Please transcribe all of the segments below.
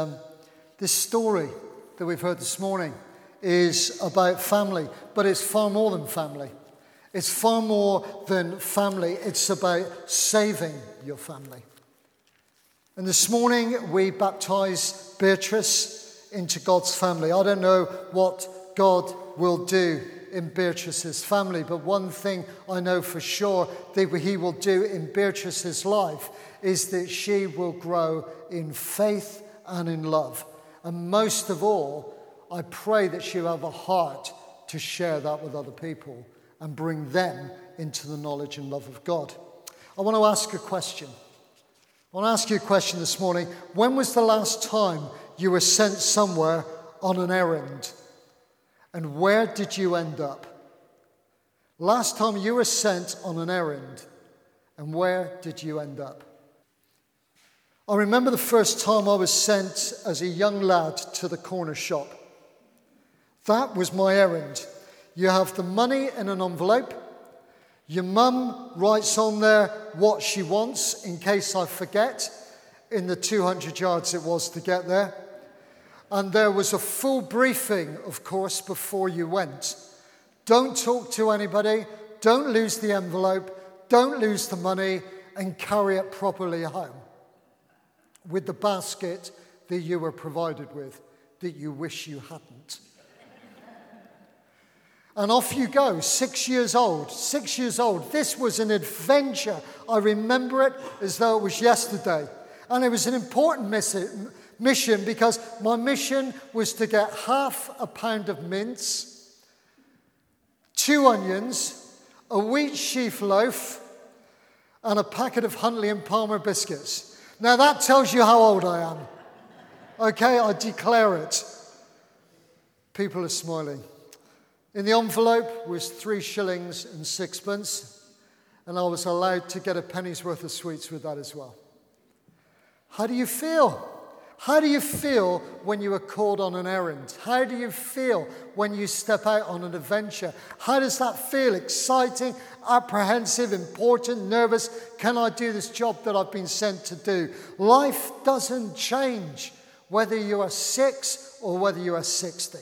Um, this story that we've heard this morning is about family, but it's far more than family. It's far more than family, it's about saving your family. And this morning we baptize Beatrice into God's family. I don't know what God will do in Beatrice's family, but one thing I know for sure that He will do in Beatrice's life is that she will grow in faith and in love. And most of all, I pray that she'll have a heart to share that with other people and bring them into the knowledge and love of God. I want to ask a question. I want to ask you a question this morning. When was the last time you were sent somewhere on an errand? And where did you end up? Last time you were sent on an errand, and where did you end up? I remember the first time I was sent as a young lad to the corner shop. That was my errand. You have the money in an envelope. Your mum writes on there what she wants in case I forget in the 200 yards it was to get there. And there was a full briefing, of course, before you went. Don't talk to anybody, don't lose the envelope, don't lose the money, and carry it properly home with the basket that you were provided with that you wish you hadn't. and off you go, six years old, six years old. This was an adventure. I remember it as though it was yesterday. And it was an important mission because my mission was to get half a pound of mince, two onions, a wheat sheaf loaf, and a packet of Huntley and Palmer biscuits. Now that tells you how old I am. Okay, I declare it. People are smiling. In the envelope was three shillings and sixpence, and I was allowed to get a penny's worth of sweets with that as well. How do you feel? How do you feel when you are called on an errand? How do you feel when you step out on an adventure? How does that feel? Exciting, apprehensive, important, nervous? Can I do this job that I've been sent to do? Life doesn't change whether you are six or whether you are 60.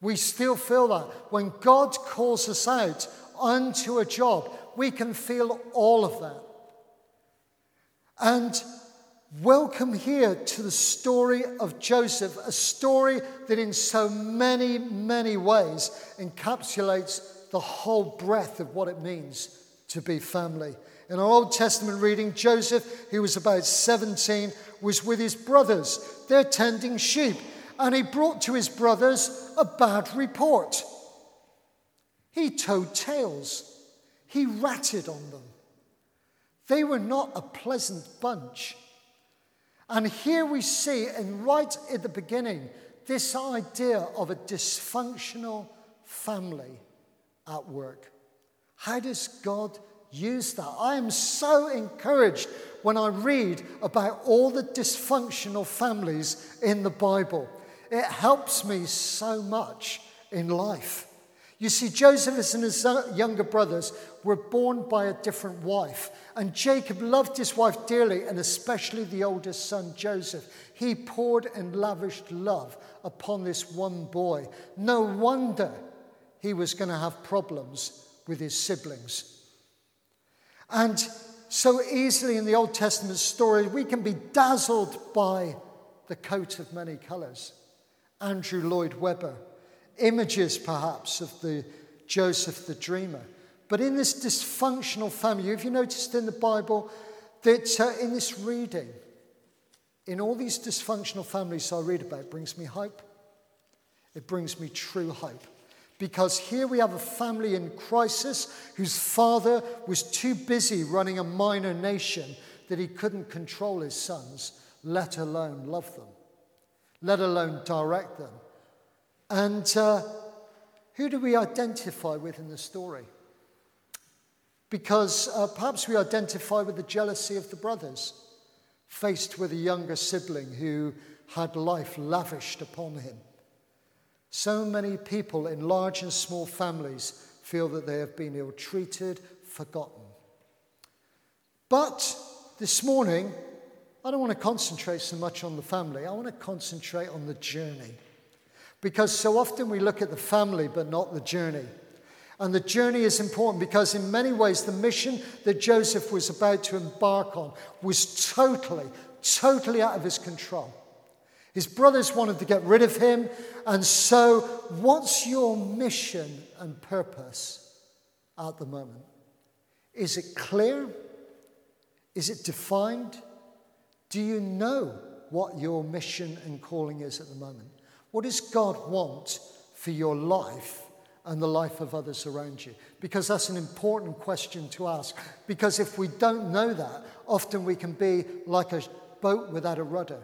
We still feel that. When God calls us out onto a job, we can feel all of that. And Welcome here to the story of Joseph, a story that in so many, many ways encapsulates the whole breadth of what it means to be family. In our Old Testament reading, Joseph, who was about 17, was with his brothers. They're tending sheep, and he brought to his brothers a bad report. He told tales, he ratted on them. They were not a pleasant bunch. And here we see, and right at the beginning, this idea of a dysfunctional family at work. How does God use that? I am so encouraged when I read about all the dysfunctional families in the Bible. It helps me so much in life. You see, Joseph and his younger brothers were born by a different wife. And Jacob loved his wife dearly, and especially the oldest son, Joseph. He poured and lavished love upon this one boy. No wonder he was going to have problems with his siblings. And so easily in the Old Testament story, we can be dazzled by the coat of many colors. Andrew Lloyd Webber images perhaps of the Joseph the dreamer. But in this dysfunctional family, have you noticed in the Bible that uh, in this reading, in all these dysfunctional families I read about, brings me hope. It brings me true hope. Because here we have a family in crisis whose father was too busy running a minor nation that he couldn't control his sons, let alone love them, let alone direct them. And uh, who do we identify with in the story? Because uh, perhaps we identify with the jealousy of the brothers, faced with a younger sibling who had life lavished upon him. So many people in large and small families feel that they have been ill treated, forgotten. But this morning, I don't want to concentrate so much on the family. I want to concentrate on the journey. Because so often we look at the family but not the journey. And the journey is important because, in many ways, the mission that Joseph was about to embark on was totally, totally out of his control. His brothers wanted to get rid of him. And so, what's your mission and purpose at the moment? Is it clear? Is it defined? Do you know what your mission and calling is at the moment? What does God want for your life and the life of others around you? Because that's an important question to ask. Because if we don't know that, often we can be like a boat without a rudder.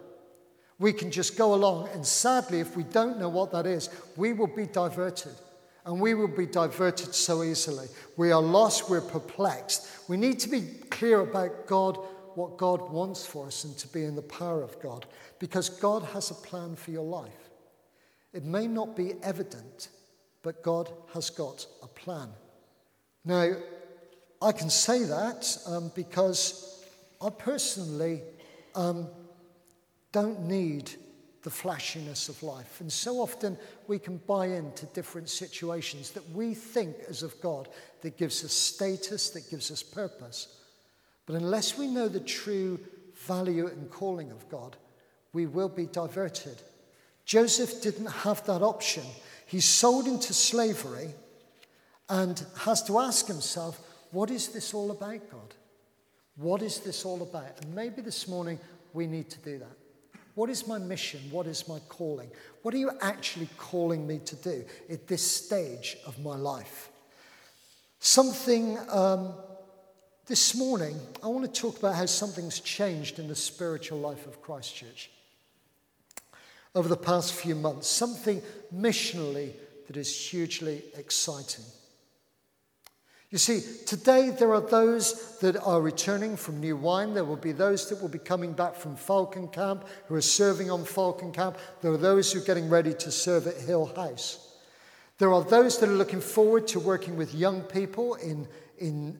We can just go along, and sadly, if we don't know what that is, we will be diverted. And we will be diverted so easily. We are lost, we're perplexed. We need to be clear about God, what God wants for us, and to be in the power of God, because God has a plan for your life. It may not be evident, but God has got a plan. Now, I can say that um, because I personally um, don't need the flashiness of life. And so often we can buy into different situations that we think as of God that gives us status, that gives us purpose. But unless we know the true value and calling of God, we will be diverted. Joseph didn't have that option. He's sold into slavery and has to ask himself, what is this all about, God? What is this all about? And maybe this morning we need to do that. What is my mission? What is my calling? What are you actually calling me to do at this stage of my life? Something um, this morning, I want to talk about how something's changed in the spiritual life of Christchurch over the past few months, something missionally that is hugely exciting. You see, today there are those that are returning from New Wine. There will be those that will be coming back from Falcon Camp who are serving on Falcon Camp. There are those who are getting ready to serve at Hill House. There are those that are looking forward to working with young people in, in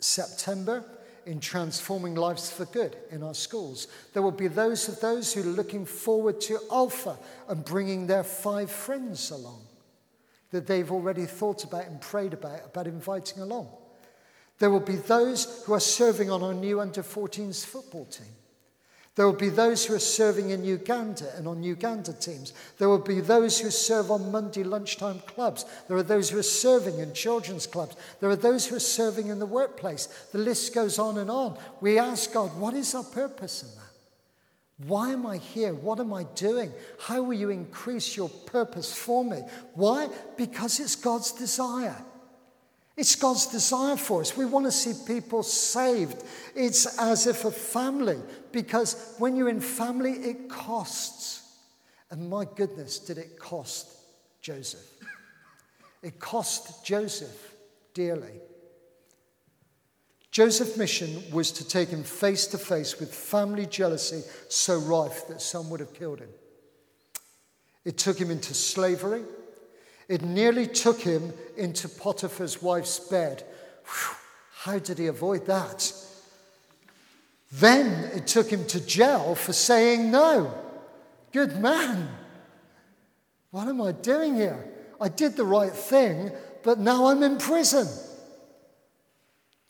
September in transforming lives for good in our schools. There will be those of those who are looking forward to Alpha and bringing their five friends along that they've already thought about and prayed about, about inviting along. There will be those who are serving on our new under 14s football team. There will be those who are serving in Uganda and on Uganda teams. There will be those who serve on Monday lunchtime clubs. There are those who are serving in children's clubs. There are those who are serving in the workplace. The list goes on and on. We ask God, what is our purpose in that? Why am I here? What am I doing? How will you increase your purpose for me? Why? Because it's God's desire. It's God's desire for us. We want to see people saved. It's as if a family, because when you're in family, it costs. And my goodness, did it cost Joseph? It cost Joseph dearly. Joseph's mission was to take him face to face with family jealousy so rife that some would have killed him. It took him into slavery. It nearly took him into Potiphar's wife's bed. Whew, how did he avoid that? Then it took him to jail for saying no. Good man. What am I doing here? I did the right thing, but now I'm in prison.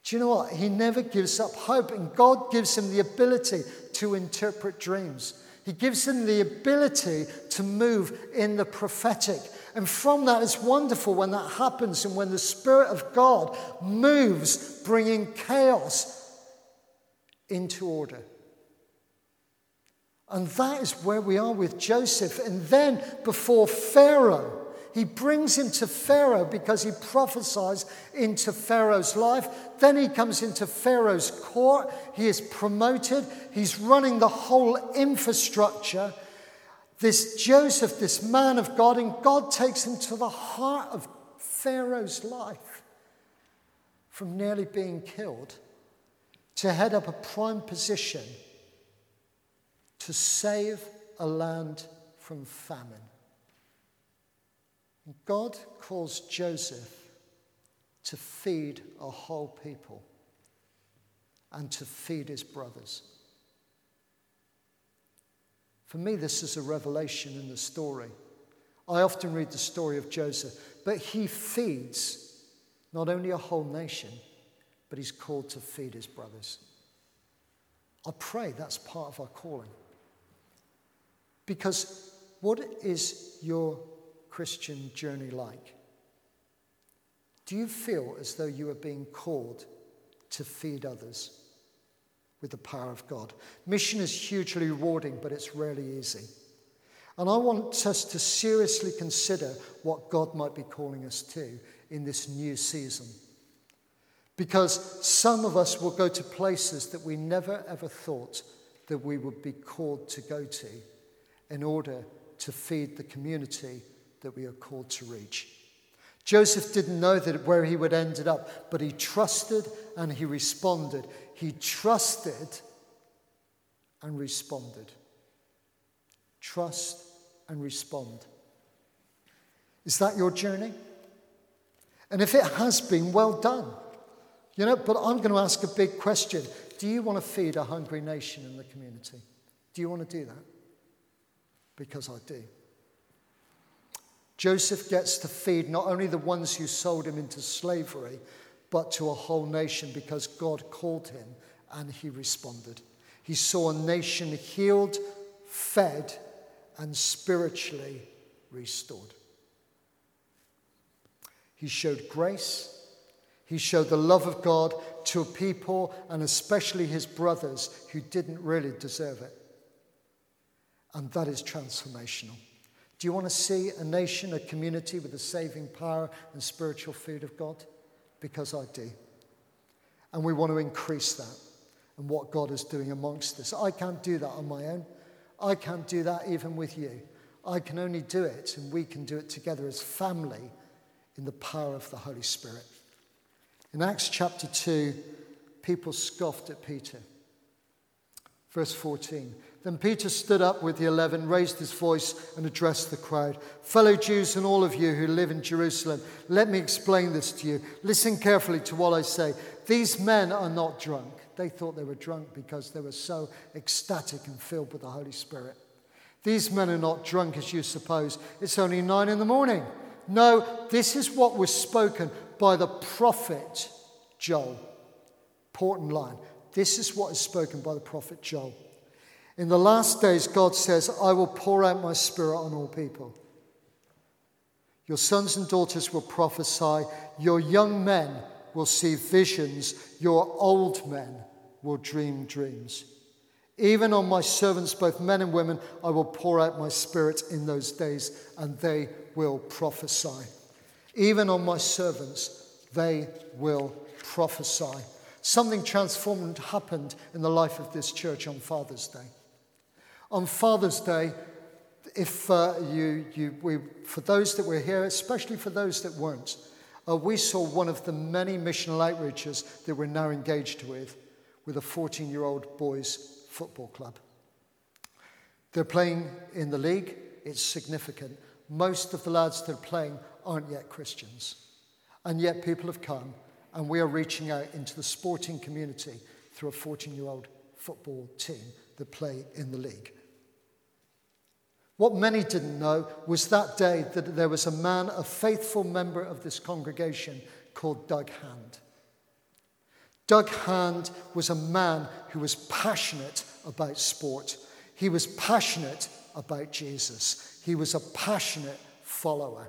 Do you know what? He never gives up hope, and God gives him the ability to interpret dreams. He gives him the ability to move in the prophetic. And from that, it's wonderful when that happens and when the Spirit of God moves, bringing chaos into order. And that is where we are with Joseph. And then before Pharaoh, he brings him to Pharaoh because he prophesies into Pharaoh's life. Then he comes into Pharaoh's court. He is promoted. He's running the whole infrastructure. This Joseph, this man of God, and God takes him to the heart of Pharaoh's life from nearly being killed to head up a prime position to save a land from famine. God calls Joseph to feed a whole people and to feed his brothers. For me, this is a revelation in the story. I often read the story of Joseph, but he feeds not only a whole nation, but he's called to feed his brothers. I pray that's part of our calling. Because what is your Christian journey like? Do you feel as though you are being called to feed others with the power of God? Mission is hugely rewarding, but it's rarely easy. And I want us to seriously consider what God might be calling us to in this new season. Because some of us will go to places that we never ever thought that we would be called to go to in order to feed the community that we are called to reach. Joseph didn't know that where he would ended up, but he trusted and he responded. He trusted and responded. Trust and respond. Is that your journey? And if it has been, well done. You know, but I'm going to ask a big question. Do you want to feed a hungry nation in the community? Do you want to do that? Because I do. Joseph gets to feed not only the ones who sold him into slavery, but to a whole nation because God called him and he responded. He saw a nation healed, fed, and spiritually restored. He showed grace. He showed the love of God to a people and especially his brothers who didn't really deserve it. And that is transformational. Do you want to see a nation, a community with the saving power and spiritual food of God? Because I do. And we want to increase that and what God is doing amongst us. I can't do that on my own. I can't do that even with you. I can only do it, and we can do it together as family in the power of the Holy Spirit. In Acts chapter 2, people scoffed at Peter. Verse 14 Then Peter stood up with the eleven, raised his voice, and addressed the crowd Fellow Jews and all of you who live in Jerusalem, let me explain this to you. Listen carefully to what I say. These men are not drunk. They thought they were drunk because they were so ecstatic and filled with the Holy Spirit. These men are not drunk as you suppose. It's only nine in the morning. No, this is what was spoken by the prophet Joel. Important line. This is what is spoken by the prophet Joel. In the last days, God says, I will pour out my spirit on all people. Your sons and daughters will prophesy, your young men will see visions, your old men will dream dreams. Even on my servants, both men and women, I will pour out my spirit in those days, and they will prophesy. Even on my servants, they will prophesy. Something transformed happened in the life of this church on Father's Day. On Father's Day, if uh, you, you, we, for those that were here, especially for those that weren't, uh, we saw one of the many missional outreaches that we're now engaged with, with a 14 year old boys' football club. They're playing in the league, it's significant. Most of the lads that are playing aren't yet Christians. And yet people have come, and we are reaching out into the sporting community through a 14 year old football team that play in the league. What many didn't know was that day that there was a man, a faithful member of this congregation called Doug Hand. Doug Hand was a man who was passionate about sport. He was passionate about Jesus. He was a passionate follower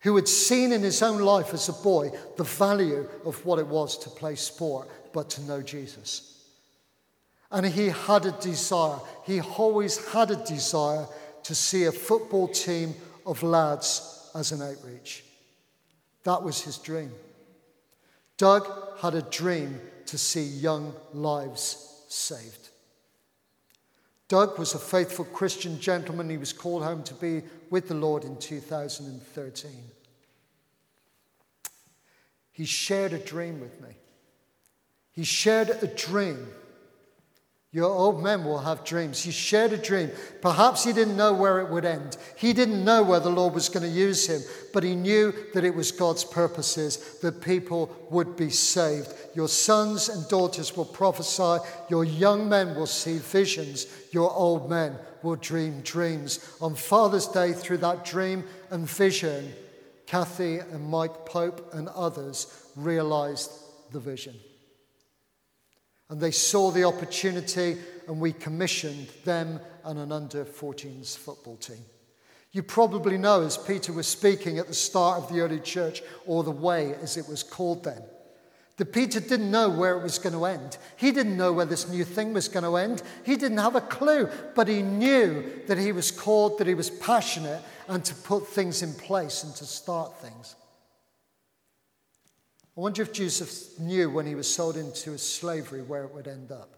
who had seen in his own life as a boy the value of what it was to play sport, but to know Jesus. And he had a desire, he always had a desire to see a football team of lads as an outreach. That was his dream. Doug had a dream to see young lives saved. Doug was a faithful Christian gentleman. He was called home to be with the Lord in 2013. He shared a dream with me. He shared a dream Your old men will have dreams. He shared a dream. Perhaps he didn't know where it would end. He didn't know where the Lord was going to use him, but he knew that it was God's purposes that people would be saved. Your sons and daughters will prophesy. Your young men will see visions. Your old men will dream dreams. On Father's Day, through that dream and vision, Kathy and Mike Pope and others realized the vision. And they saw the opportunity, and we commissioned them and an under 14s football team. You probably know, as Peter was speaking at the start of the early church, or the way as it was called then, that Peter didn't know where it was going to end. He didn't know where this new thing was going to end. He didn't have a clue, but he knew that he was called, that he was passionate, and to put things in place and to start things. I wonder if Joseph knew when he was sold into slavery where it would end up.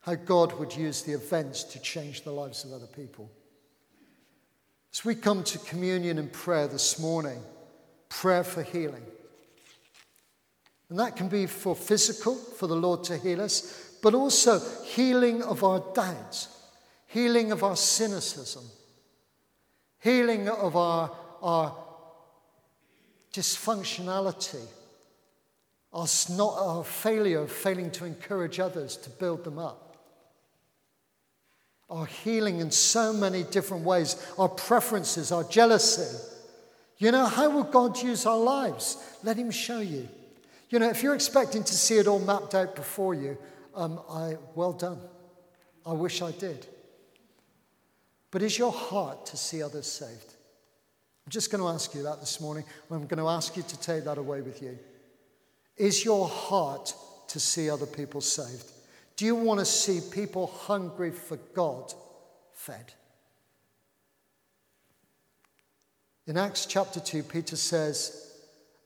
How God would use the events to change the lives of other people. As we come to communion and prayer this morning, prayer for healing. And that can be for physical, for the Lord to heal us, but also healing of our doubts, healing of our cynicism, healing of our, our dysfunctionality, our, not, our failure of failing to encourage others to build them up. Our healing in so many different ways, our preferences, our jealousy. You know, how will God use our lives? Let Him show you. You know, if you're expecting to see it all mapped out before you, um, I, well done. I wish I did. But is your heart to see others saved? I'm just going to ask you that this morning. I'm going to ask you to take that away with you. Is your heart to see other people saved? Do you want to see people hungry for God fed? In Acts chapter 2, Peter says,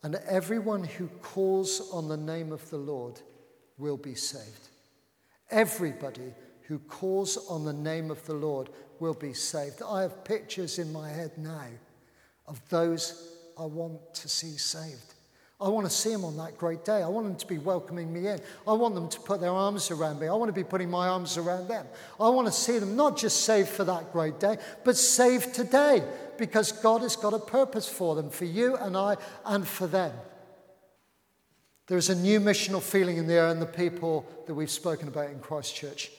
And everyone who calls on the name of the Lord will be saved. Everybody who calls on the name of the Lord will be saved. I have pictures in my head now of those I want to see saved. I want to see them on that great day. I want them to be welcoming me in. I want them to put their arms around me. I want to be putting my arms around them. I want to see them not just saved for that great day, but saved today because God has got a purpose for them, for you and I, and for them. There's a new missional feeling in the air and the people that we've spoken about in Christchurch.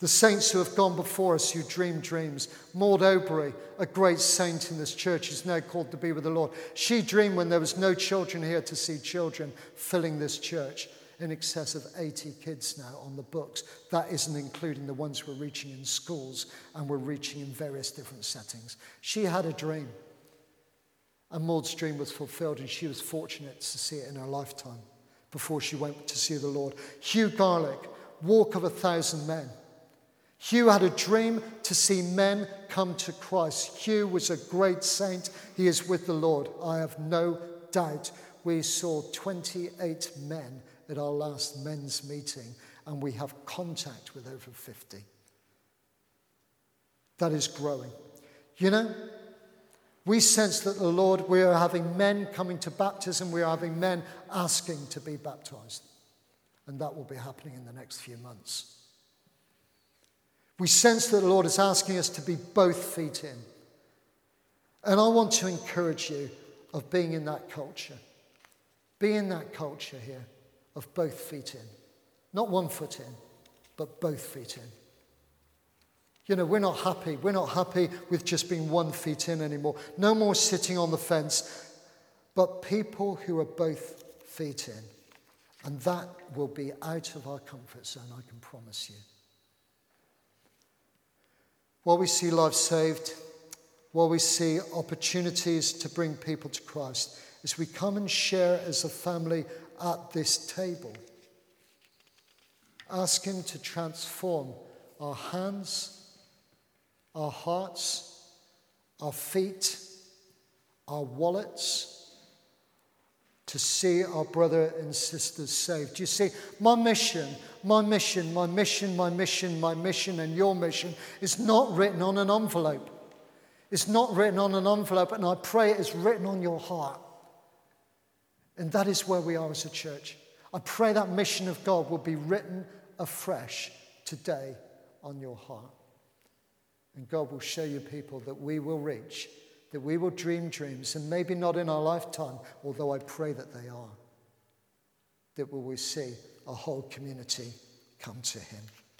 The saints who have gone before us who dream dreams. Maud Obery, a great saint in this church, is now called to be with the Lord. She dreamed when there was no children here to see children filling this church. In excess of 80 kids now on the books. That isn't including the ones we're reaching in schools and we're reaching in various different settings. She had a dream. And Maud's dream was fulfilled, and she was fortunate to see it in her lifetime before she went to see the Lord. Hugh Garlick, Walk of a Thousand Men. Hugh had a dream to see men come to Christ. Hugh was a great saint. He is with the Lord. I have no doubt. We saw 28 men at our last men's meeting, and we have contact with over 50. That is growing. You know, we sense that the Lord, we are having men coming to baptism, we are having men asking to be baptized. And that will be happening in the next few months. We sense that the Lord is asking us to be both feet in. And I want to encourage you of being in that culture. Be in that culture here of both feet in. Not one foot in, but both feet in. You know, we're not happy. We're not happy with just being one feet in anymore. No more sitting on the fence, but people who are both feet in. And that will be out of our comfort zone, I can promise you. While we see lives saved, while we see opportunities to bring people to Christ, as we come and share as a family at this table, ask Him to transform our hands, our hearts, our feet, our wallets to see our brother and sisters saved. You see, my mission, my mission, my mission, my mission, my mission, and your mission is not written on an envelope. It's not written on an envelope, and I pray it is written on your heart. And that is where we are as a church. I pray that mission of God will be written afresh today on your heart. And God will show you people that we will reach, that we will dream dreams, and maybe not in our lifetime, although I pray that they are, that we will see a whole community come to Him.